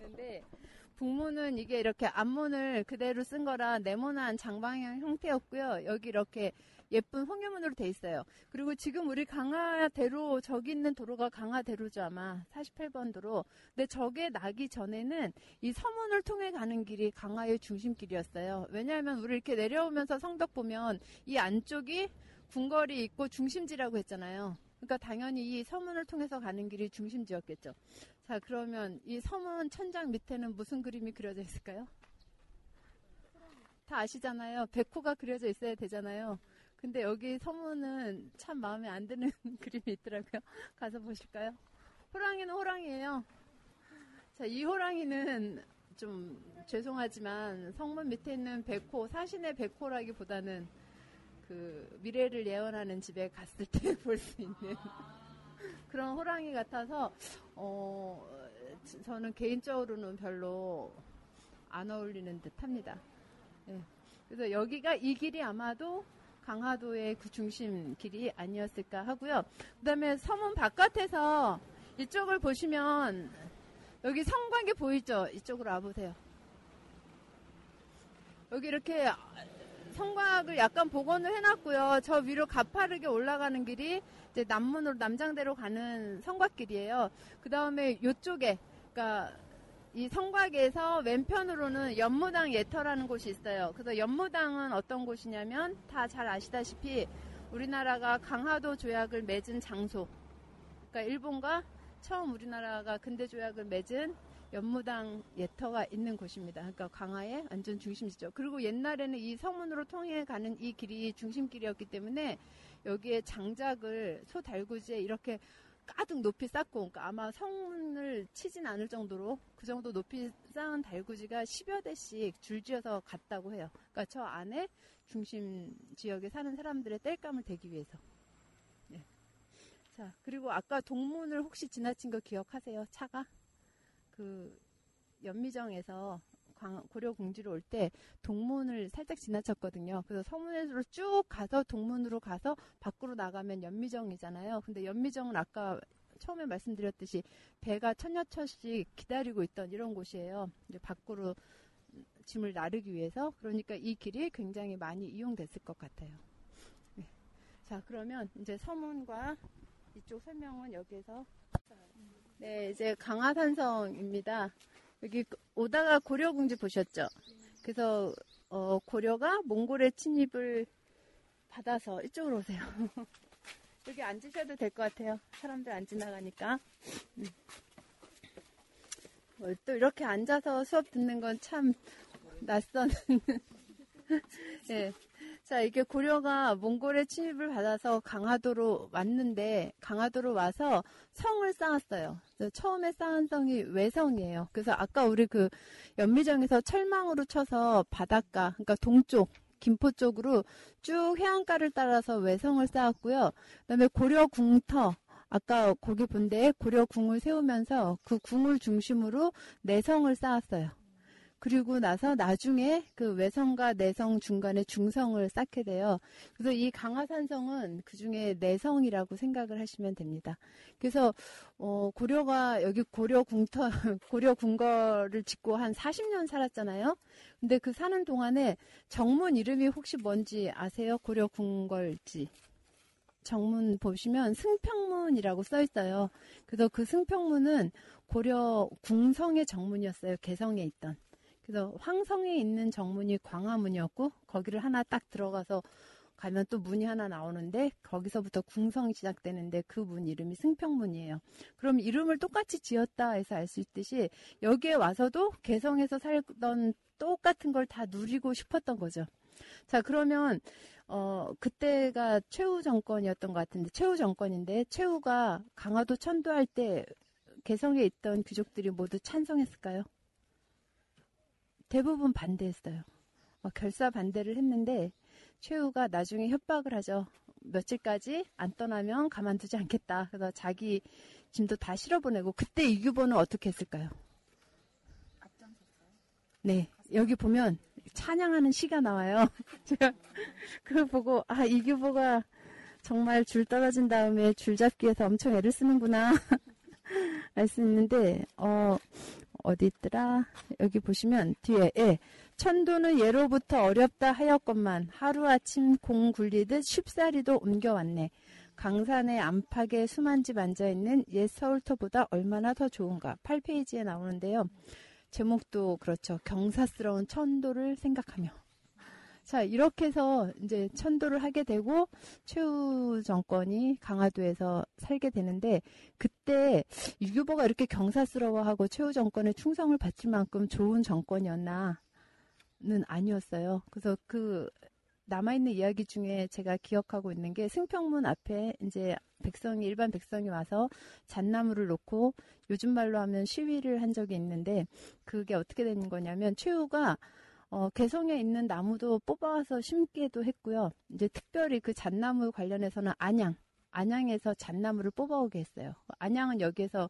있는데 북문은 이게 이렇게 앞문을 그대로 쓴 거라 네모난 장방향 형태였고요. 여기 이렇게 예쁜 홍유문으로 돼 있어요. 그리고 지금 우리 강화대로 저기 있는 도로가 강화대로죠 아마 48번 도로. 근데 저게 나기 전에는 이 서문을 통해 가는 길이 강화의 중심길이었어요. 왜냐하면 우리 이렇게 내려오면서 성덕 보면 이 안쪽이 궁궐이 있고 중심지라고 했잖아요. 그러니까 당연히 이 서문을 통해서 가는 길이 중심지였겠죠. 자, 그러면 이 서문 천장 밑에는 무슨 그림이 그려져 있을까요? 다 아시잖아요. 백호가 그려져 있어야 되잖아요. 근데 여기 서문은 참 마음에 안 드는 그림이 있더라고요. 가서 보실까요? 호랑이는 호랑이에요. 자, 이 호랑이는 좀 죄송하지만 성문 밑에 있는 백호, 사신의 백호라기보다는 그 미래를 예언하는 집에 갔을 때 볼 수 있는 그런 호랑이 같아서 어 저는 개인적으로는 별로 안 어울리는 듯합니다. 네. 그래서 여기가 이 길이 아마도 강화도의 그 중심 길이 아니었을까 하고요. 그다음에 서문 바깥에서 이쪽을 보시면 여기 성곽이 보이죠? 이쪽으로 와보세요. 여기 이렇게 성곽을 약간 복원을 해놨고요. 저 위로 가파르게 올라가는 길이 이제 남문으로 남장대로 가는 성곽길이에요. 그 다음에 이쪽에 그러니까 이 성곽에서 왼편으로는 연무당 예터라는 곳이 있어요. 그래서 연무당은 어떤 곳이냐면 다 잘 아시다시피 우리나라가 강화도 조약을 맺은 장소. 그러니까 일본과 처음 우리나라가 근대 조약을 맺은 연무당 예터가 있는 곳입니다. 그러니까 강화의 완전 중심지죠. 그리고 옛날에는 이 성문으로 통해 가는 이 길이 중심길이었기 때문에 여기에 장작을 소 달구지에 이렇게 가득 높이 쌓고 그러니까 아마 성문을 치진 않을 정도로 그 정도 높이 쌓은 달구지가 10여 대씩 줄지어서 갔다고 해요. 그러니까 저 안에 중심 지역에 사는 사람들의 땔감을 대기 위해서. 네. 자, 그리고 아까 동문을 혹시 지나친 거 기억하세요? 차가? 그 연미정에서 고려 궁지로 올 때 동문을 살짝 지나쳤거든요. 그래서 서문에서 쭉 가서 동문으로 가서 밖으로 나가면 연미정이잖아요. 근데 연미정은 아까 처음에 말씀드렸듯이 배가 천여철씩 기다리고 있던 이런 곳이에요. 이제 밖으로 짐을 나르기 위해서 그러니까 이 길이 굉장히 많이 이용됐을 것 같아요. 네. 자 그러면 이제 서문과 이쪽 설명은 여기에서 네 이제 강화산성입니다. 여기 오다가 고려궁지 보셨죠? 그래서 어, 고려가 몽골의 침입을 받아서 이쪽으로 오세요. 여기 앉으셔도 될 것 같아요. 사람들 안 지나가니까. 음. 어, 또 이렇게 앉아서 수업 듣는 건 참 낯선. 예. 자, 이게 고려가 몽골의 침입을 받아서 강화도로 왔는데, 강화도로 와서 성을 쌓았어요. 처음에 쌓은 성이 외성이에요. 그래서 아까 우리 그 연미정에서 철망으로 쳐서 바닷가, 그러니까 동쪽, 김포 쪽으로 쭉 해안가를 따라서 외성을 쌓았고요. 그 다음에 고려 궁터, 아까 거기 본데 고려 궁을 세우면서 그 궁을 중심으로 내성을 쌓았어요. 그리고 나서 나중에 그 외성과 내성 중간에 중성을 쌓게 돼요. 그래서 이 강화산성은 그 중에 내성이라고 생각을 하시면 됩니다. 그래서 어 고려가 여기 고려 궁터 고려 궁궐을 짓고 한 40년 살았잖아요. 근데 그 사는 동안에 정문 이름이 혹시 뭔지 아세요? 고려 궁궐지. 정문 보시면 승평문이라고 써 있어요. 그래서 그 승평문은 고려 궁성의 정문이었어요. 개성에 있던. 그래서 황성에 있는 정문이 광화문이었고 거기를 하나 딱 들어가서 가면 또 문이 하나 나오는데 거기서부터 궁성이 시작되는데 그 문 이름이 승평문이에요. 그럼 이름을 똑같이 지었다 해서 알 수 있듯이 여기에 와서도 개성에서 살던 똑같은 걸 다 누리고 싶었던 거죠. 자, 그러면, 어, 그때가 최후 정권이었던 것 같은데, 최후 정권인데, 최후가 강화도 천도할 때 개성에 있던 귀족들이 모두 찬성했을까요? 대부분 반대했어요. 어, 결사 반대를 했는데 최후가 나중에 협박을 하죠. 며칠까지 안 떠나면 가만두지 않겠다. 그래서 자기 짐도 다 실어보내고 그때 이규보는 어떻게 했을까요? 네, 여기 보면 찬양하는 시가 나와요. 제가 그걸 보고 아 이규보가 정말 줄 떨어진 다음에 줄 잡기에서 엄청 애를 쓰는구나 알 수 있는데 어 어디 있더라? 여기 보시면 뒤에 예. 천도는 예로부터 어렵다 하였건만 하루아침 공 굴리듯 쉽사리도 옮겨왔네. 강산의 안팎에 수만 집 앉아있는 옛 서울터보다 얼마나 더 좋은가. 8페이지에 나오는데요. 제목도 그렇죠. 경사스러운 천도를 생각하며. 자, 이렇게 해서 이제 천도를 하게 되고 최후 정권이 강화도에서 살게 되는데 그때 유교보가 이렇게 경사스러워하고 최후 정권에 충성을 바칠 만큼 좋은 정권이었나는 아니었어요. 그래서 그 남아있는 이야기 중에 제가 기억하고 있는 게 승평문 앞에 이제 백성이, 일반 백성이 와서 잣나무를 놓고 요즘 말로 하면 시위를 한 적이 있는데 그게 어떻게 된 거냐면 최후가 어, 개성에 있는 나무도 뽑아와서 심기도 했고요. 이제 특별히 그 잣나무 관련해서는 안양, 안양에서 잣나무를 뽑아오게 했어요. 안양은 여기에서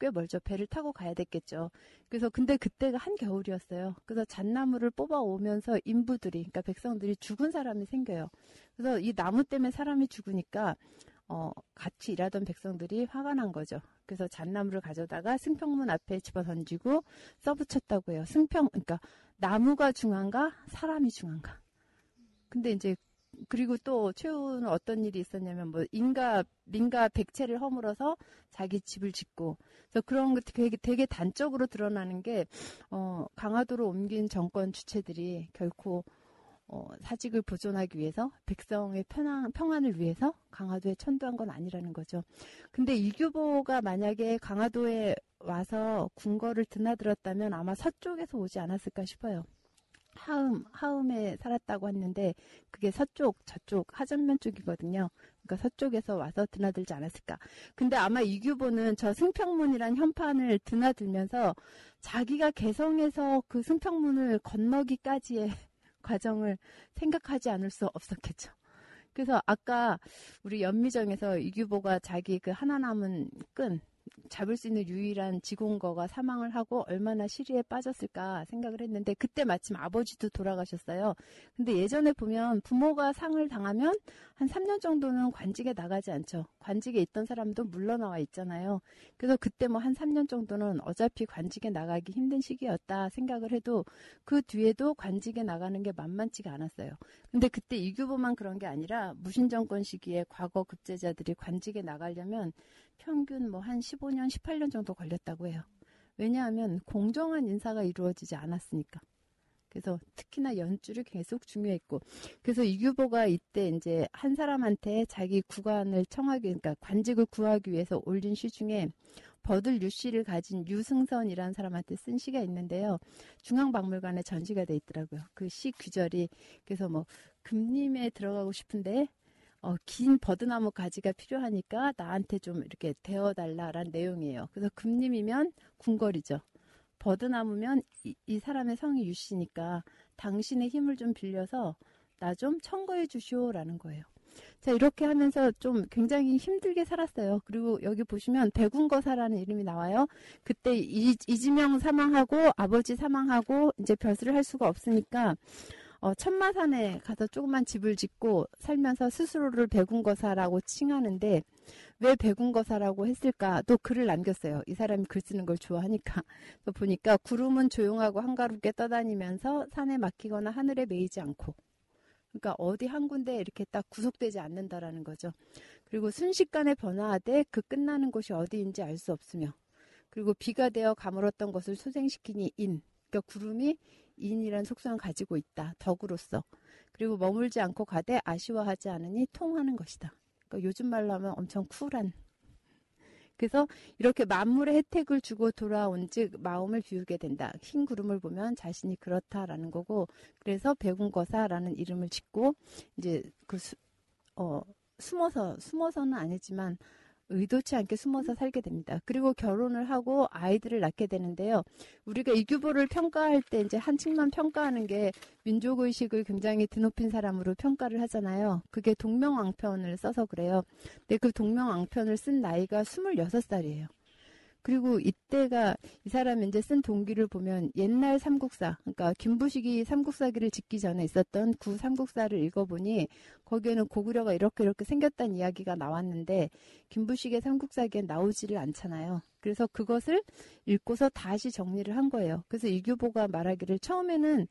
꽤 멀죠. 배를 타고 가야 됐겠죠. 그래서 근데 그때가 한겨울이었어요. 그래서 잣나무를 뽑아오면서 인부들이, 그러니까 백성들이 죽은 사람이 생겨요. 그래서 이 나무 때문에 사람이 죽으니까 어, 같이 일하던 백성들이 화가 난 거죠. 그래서 잣나무를 가져다가 승평문 앞에 집어 던지고 써붙였다고 해요. 승평, 그러니까 나무가 중요한가? 사람이 중요한가? 근데 이제 그리고 또 최후는 어떤 일이 있었냐면 뭐 인가 민가 백채를 허물어서 자기 집을 짓고 그래서 그런 것 되게 되게 단적으로 드러나는 게 어, 강화도로 옮긴 정권 주체들이 결코 어, 사직을 보존하기 위해서 백성의 편안, 평안을 위해서 강화도에 천도한 건 아니라는 거죠. 근데 이규보가 만약에 강화도에 와서 궁궐을 드나들었다면 아마 서쪽에서 오지 않았을까 싶어요. 하음, 하음에 살았다고 했는데 그게 서쪽, 저쪽, 하전면 쪽이거든요. 그러니까 서쪽에서 와서 드나들지 않았을까. 근데 아마 이규보는 저 승평문이란 현판을 드나들면서 자기가 개성에서 그 승평문을 건너기까지의 과정을 생각하지 않을 수 없었겠죠. 그래서 아까 우리 연미정에서 이규보가 자기 그 하나 남은 끈 잡을 수 있는 유일한 지공거가 사망을 하고 얼마나 시리에 빠졌을까 생각을 했는데 그때 마침 아버지도 돌아가셨어요. 근데 예전에 보면 부모가 상을 당하면 한 3년 정도는 관직에 나가지 않죠. 관직에 있던 사람도 물러나와 있잖아요. 그래서 그때 뭐 한 3년 정도는 어차피 관직에 나가기 힘든 시기였다 생각을 해도 그 뒤에도 관직에 나가는 게 만만치가 않았어요. 근데 그때 이규보만 그런 게 아니라 무신정권 시기에 과거 급제자들이 관직에 나가려면 평균 뭐 한 15년, 18년 정도 걸렸다고 해요. 왜냐하면 공정한 인사가 이루어지지 않았으니까. 그래서 특히나 연줄이 계속 중요했고, 그래서 이규보가 이때 이제 한 사람한테 자기 구관을 청하기, 그러니까 관직을 구하기 위해서 올린 시 중에 버들 유씨를 가진 유승선이라는 사람한테 쓴 시가 있는데요. 중앙박물관에 전시가 돼 있더라고요. 그 시 귀절이 그래서 뭐 금림에 들어가고 싶은데 어, 긴 버드나무 가지가 필요하니까 나한테 좀 이렇게 대어달라라는 내용이에요. 그래서 금림이면 궁궐이죠. 버드나무면 이, 이 사람의 성이 유씨니까 당신의 힘을 좀 빌려서 나 좀 청거해 주시오라는 거예요. 자, 이렇게 하면서 좀 굉장히 힘들게 살았어요. 그리고 여기 보시면 대군거사라는 이름이 나와요. 그때 이, 이지명 사망하고 아버지 사망하고 이제 별수를 할 수가 없으니까 어, 천마산에 가서 조그만 집을 짓고 살면서 스스로를 백운거사라고 칭하는데 왜 백운거사라고 했을까? 또 글을 남겼어요. 이 사람이 글 쓰는 걸 좋아하니까. 보니까 구름은 조용하고 한가롭게 떠다니면서 산에 막히거나 하늘에 매이지 않고 그러니까 어디 한 군데 이렇게 딱 구속되지 않는다라는 거죠. 그리고 순식간에 변화하되 그 끝나는 곳이 어디인지 알 수 없으며 그리고 비가 되어 가물었던 것을 소생시키니 인 그러니까 구름이 인이란 속성을 가지고 있다. 덕으로서. 그리고 머물지 않고 가되 아쉬워하지 않으니 통하는 것이다. 그러니까 요즘 말로 하면 엄청 쿨한. 그래서 이렇게 만물의 혜택을 주고 돌아온 즉 마음을 비우게 된다. 흰 구름을 보면 자신이 그렇다라는 거고 그래서 백운거사라는 이름을 짓고 이제 그 수, 어, 숨어서 숨어서는 아니지만 의도치 않게 숨어서 살게 됩니다. 그리고 결혼을 하고 아이들을 낳게 되는데요. 우리가 이규보를 평가할 때 이제 한층만 평가하는 게 민족 의식을 굉장히 드높인 사람으로 평가를 하잖아요. 그게 동명왕편을 써서 그래요. 근데 그 동명왕편을 쓴 나이가 26살이에요. 그리고 이때가 이 사람이 이제 쓴 동기를 보면 옛날 삼국사, 그러니까 김부식이 삼국사기를 짓기 전에 있었던 구 삼국사를 읽어보니 거기에는 고구려가 이렇게 이렇게 생겼다는 이야기가 나왔는데 김부식의 삼국사기엔 나오지를 않잖아요. 그래서 그것을 읽고서 다시 정리를 한 거예요. 그래서 이규보가 말하기를 처음에는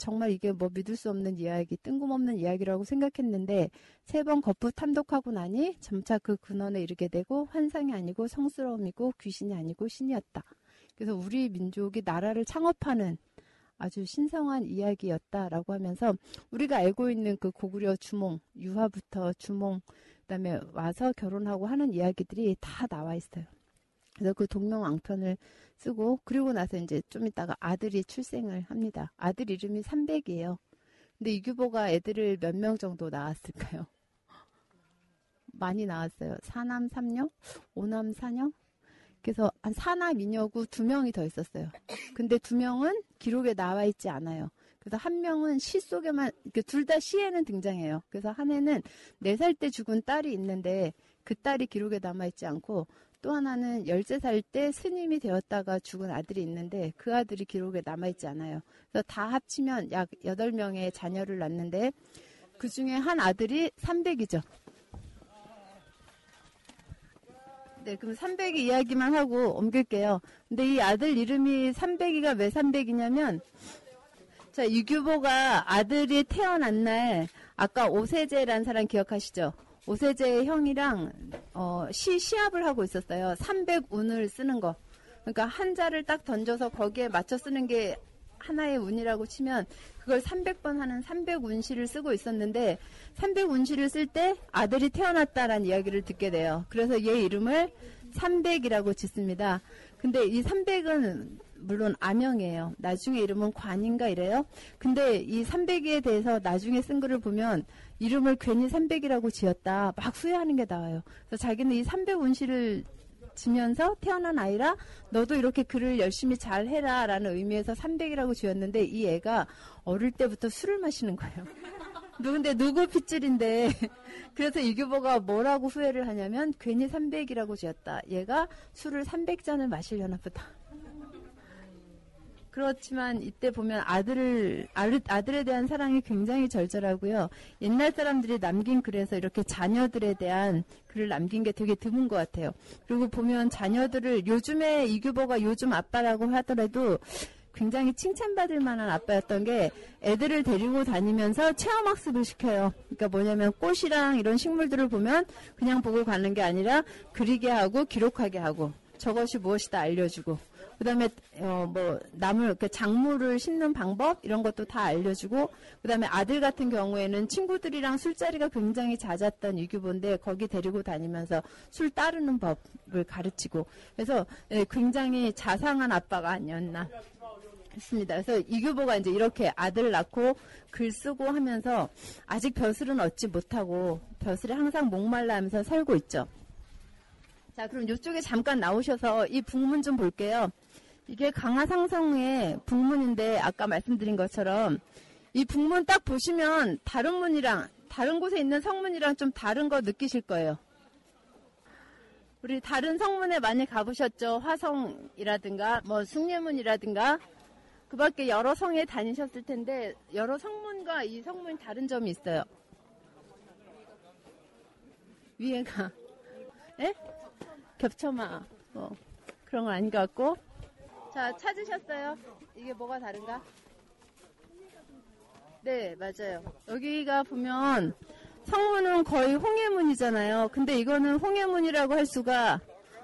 정말 이게 뭐 믿을 수 없는 이야기, 뜬금없는 이야기라고 생각했는데 세 번 거푸 탐독하고 나니 점차 그 근원에 이르게 되고 환상이 아니고 성스러움이고 귀신이 아니고 신이었다. 그래서 우리 민족이 나라를 창업하는 아주 신성한 이야기였다라고 하면서 우리가 알고 있는 그 고구려 주몽, 유화부터 주몽, 그다음에 와서 결혼하고 하는 이야기들이 다 나와 있어요. 그래서 그 동명 왕편을 쓰고 그리고 나서 이제 좀 있다가 아들이 출생을 합니다. 아들 이름이 삼백이에요. 근데 이규보가 애들을 몇 명 정도 낳았을까요? 많이 낳았어요. 사남 삼녀, 오남 사녀. 그래서 한 사남 미녀구 두 명이 더 있었어요. 근데 두 명은 기록에 나와 있지 않아요. 그래서 한 명은 시 속에만 둘 다 시에는 등장해요. 그래서 한 해는 네 살 때 죽은 딸이 있는데 그 딸이 기록에 남아 있지 않고 또 하나는 13살 때 스님이 되었다가 죽은 아들이 있는데 그 아들이 기록에 남아있지 않아요. 그래서 다 합치면 약 8명의 자녀를 낳는데 그 중에 한 아들이 300이죠. 네, 그럼 300이 이야기만 하고 옮길게요. 근데 이 아들 이름이 300이가 왜 300이냐면, 자, 유규보가 아들이 태어난 날, 아까 오세재라는 사람 기억하시죠? 오세재 형이랑 어, 시 시합을 하고 있었어요. 300운을 쓰는 거. 그러니까 한자를 딱 던져서 거기에 맞춰 쓰는 게 하나의 운이라고 치면 그걸 300번 하는 300운시를 쓰고 있었는데 300운시를 쓸 때 아들이 태어났다라는 이야기를 듣게 돼요. 그래서 얘 이름을 300이라고 짓습니다. 근데 이 300은 물론 아명이에요. 나중에 이름은 관인가 이래요. 근데 이 300에 대해서 나중에 쓴 글을 보면 이름을 괜히 300이라고 지었다. 막 후회하는 게 나와요. 그래서 자기는 이 300 운시를 지면서 태어난 아이라 너도 이렇게 글을 열심히 잘 해라 라는 의미에서 300이라고 지었는데 이 애가 어릴 때부터 술을 마시는 거예요. 누군데 누구 핏줄인데 그래서 이규보가 뭐라고 후회를 하냐면 괜히 300이라고 지었다. 얘가 술을 300잔을 마시려나 보다. 그렇지만 이때 보면 아들을 아들에 대한 사랑이 굉장히 절절하고요. 옛날 사람들이 남긴 글에서 이렇게 자녀들에 대한 글을 남긴 게 되게 드문 것 같아요. 그리고 보면 자녀들을 요즘에 이규보가 요즘 아빠라고 하더라도 굉장히 칭찬받을 만한 아빠였던 게 애들을 데리고 다니면서 체험학습을 시켜요. 그러니까 뭐냐면 꽃이랑 이런 식물들을 보면 그냥 보고 가는 게 아니라 그리게 하고 기록하게 하고 저것이 무엇이다 알려주고 그다음에 어 뭐 나물 이렇게 작물을 심는 방법 이런 것도 다 알려주고 그다음에 아들 같은 경우에는 친구들이랑 술자리가 굉장히 잦았던 이규보인데 거기 데리고 다니면서 술 따르는 법을 가르치고 그래서 예, 굉장히 자상한 아빠가 아니었나 했습니다. 그래서 이규보가 이제 이렇게 아들 낳고 글 쓰고 하면서 아직 벼슬은 얻지 못하고 벼슬이 항상 목말라 하면서 살고 있죠. 자, 그럼 이쪽에 잠깐 나오셔서 이 북문 좀 볼게요. 이게 강화상성의 북문인데 아까 말씀드린 것처럼 이 북문 딱 보시면 다른 문이랑 다른 곳에 있는 성문이랑 좀 다른 거 느끼실 거예요. 우리 다른 성문에 많이 가보셨죠? 화성이라든가 뭐 숭례문이라든가 그 밖에 여러 성에 다니셨을 텐데 여러 성문과 이 성문이 다른 점이 있어요. 위에가 예? 겹쳐마 뭐 그런 건 아닌 것 같고 자, 찾으셨어요? 이게 뭐가 다른가? 네, 맞아요. 여기가 보면 성문은 거의 홍해문이잖아요. 근데 이거는 홍해문이라고 할 수가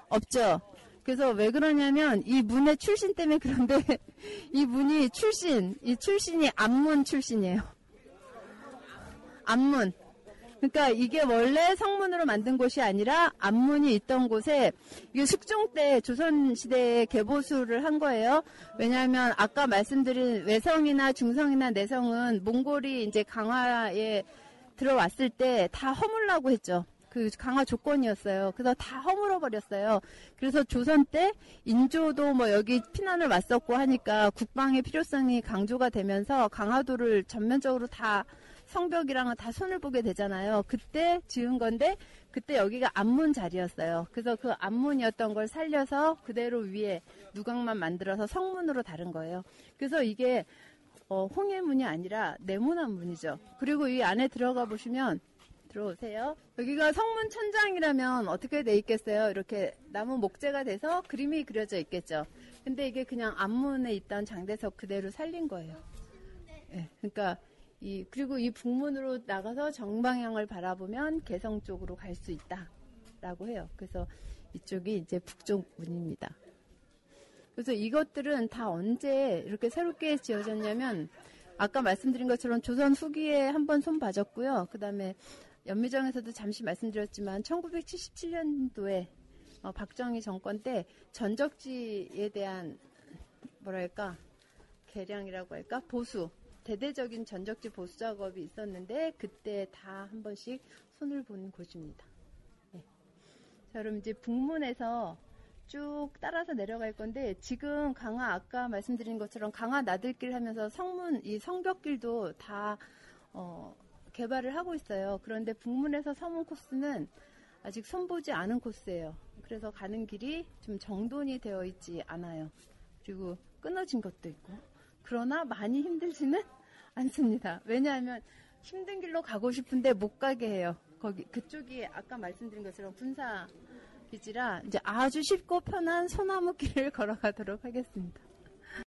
없죠. 그래서 왜 그러냐면 이 문의 출신 때문에 그런데 이 문이 출신, 이 출신이 앞문 출신이에요. 앞문. 그러니까 이게 원래 성문으로 만든 곳이 아니라 앞문이 있던 곳에 이게 숙종 때 조선 시대에 개보수를 한 거예요. 왜냐하면 아까 말씀드린 외성이나 중성이나 내성은 몽골이 이제 강화에 들어왔을 때 다 허물라고 했죠. 그 강화 조건이었어요. 그래서 다 허물어 버렸어요. 그래서 조선 때 인조도 뭐 여기 피난을 왔었고 하니까 국방의 필요성이 강조가 되면서 강화도를 전면적으로 다 성벽이랑은 다 손을 보게 되잖아요. 그때 지은 건데 그때 여기가 앞문 자리였어요. 그래서 그 앞문이었던 걸 살려서 그대로 위에 누각만 만들어서 성문으로 다른 거예요. 그래서 이게 어, 홍해문이 아니라 네모난 문이죠. 그리고 이 안에 들어가 보시면 들어오세요. 여기가 성문 천장이라면 어떻게 돼 있겠어요? 이렇게 나무 목재가 돼서 그림이 그려져 있겠죠. 근데 이게 그냥 앞문에 있던 장대석 그대로 살린 거예요. 예, 그러니까 이 그리고 이 북문으로 나가서 정방향을 바라보면 개성 쪽으로 갈 수 있다 라고 해요. 그래서 이쪽이 이제 북쪽 문입니다. 그래서 이것들은 다 언제 이렇게 새롭게 지어졌냐면 아까 말씀드린 것처럼 조선 후기에 한 번 손 봐줬고요. 그 다음에 연미정에서도 잠시 말씀드렸지만 1977년도에 어, 박정희 정권 때 전적지에 대한 뭐랄까 개량이라고 할까 보수 대대적인 전적지 보수 작업이 있었는데 그때 다 한 번씩 손을 본 곳입니다. 네. 자, 그럼 이제 북문에서 쭉 따라서 내려갈 건데 지금 강화 아까 말씀드린 것처럼 강화 나들길 하면서 성문 이 성벽길도 다 어, 개발을 하고 있어요. 그런데 북문에서 서문 코스는 아직 손보지 않은 코스예요. 그래서 가는 길이 좀 정돈이 되어 있지 않아요. 그리고 끊어진 것도 있고. 그러나 많이 힘들지는 않습니다. 왜냐하면 힘든 길로 가고 싶은데 못 가게 해요. 거기 그쪽이 아까 말씀드린 것처럼 군사 기지라 이제 아주 쉽고 편한 소나무 길을 걸어가도록 하겠습니다.